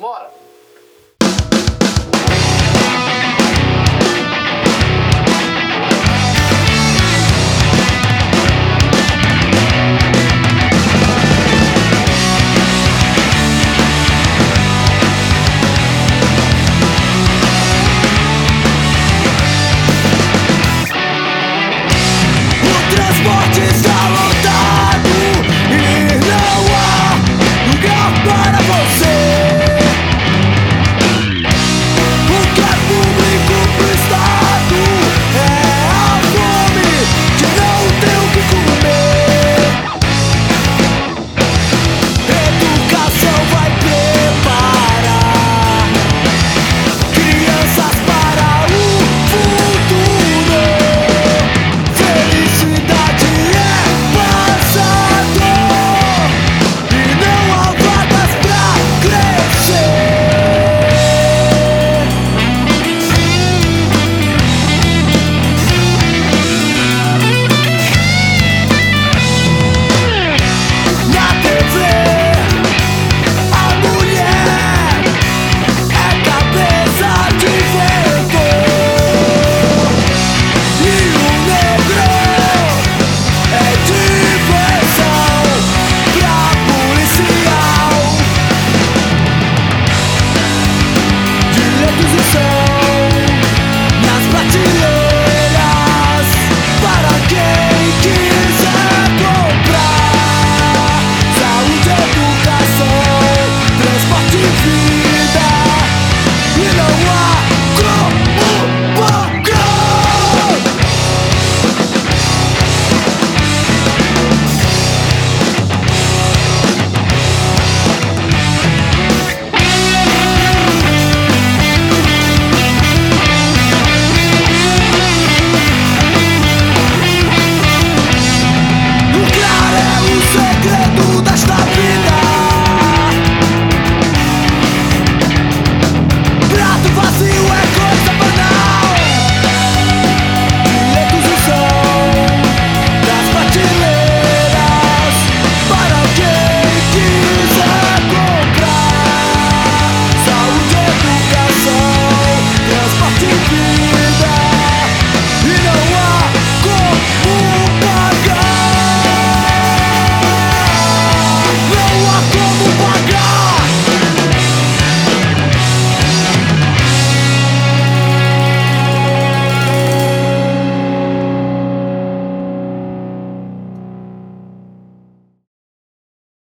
Bora!